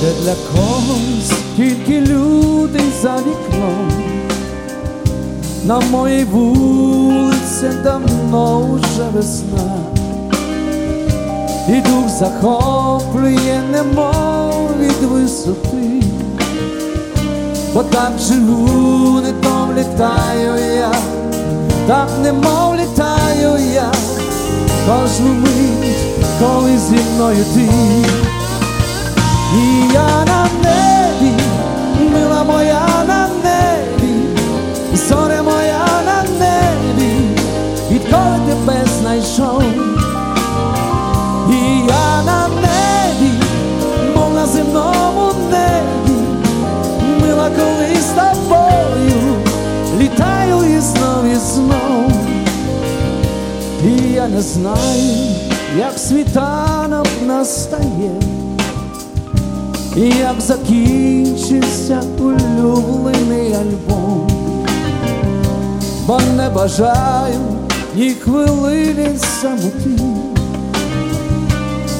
для когось тільки люди за вікном, на моїй вулиці давно вже весна, і дух захоплює, немов від висоти, бо так живу, не том літаю я, так немов літаю я, кожну мить, коли зі мною ти. І я на небі, мила моя на небі, зоре моя на небі, відколи тебе знайшов. І я на небі, мов на земному небі, мила коли з тобою, літаю і знов і знов. І я не знаю, як світанок настає. Як закінчився улюблений альбом, бо не бажаю ні хвилини самоти,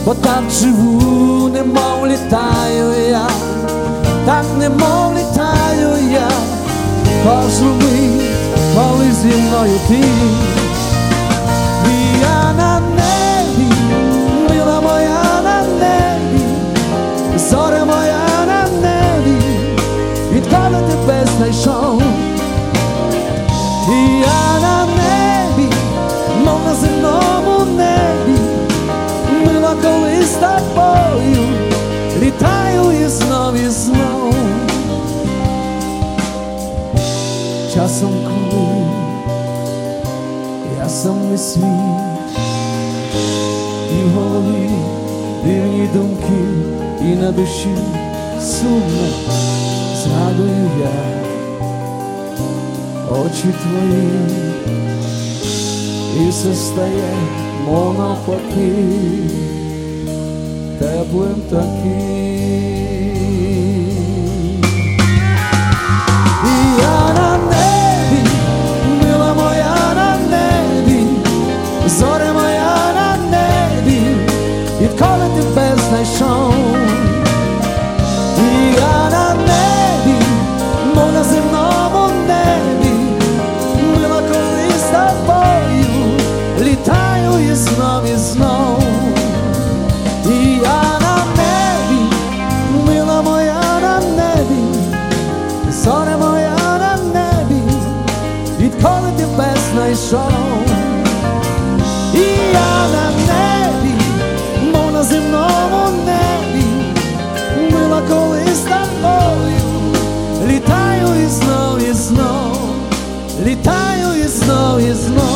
бо так живу, немов літаю я, так немов літаю я, кожну мить, коли зі мною ти, знайшов, і я на небі, мов на земному небі, мила коли з тобою, літаю і знов і знов. Часом коли я сам свій, і в голові дивні думки і на душі сумно згадую я очі твої, і все стає, мов навпаки, теплим таким. І знов і знов. І я на небі, мила моя на небі, зоре моя на небі, відколи тебе знайшов. І я на небі, мов на земному небі, мила коли з тобою, літаю і знов і знов, літаю і знов і знов.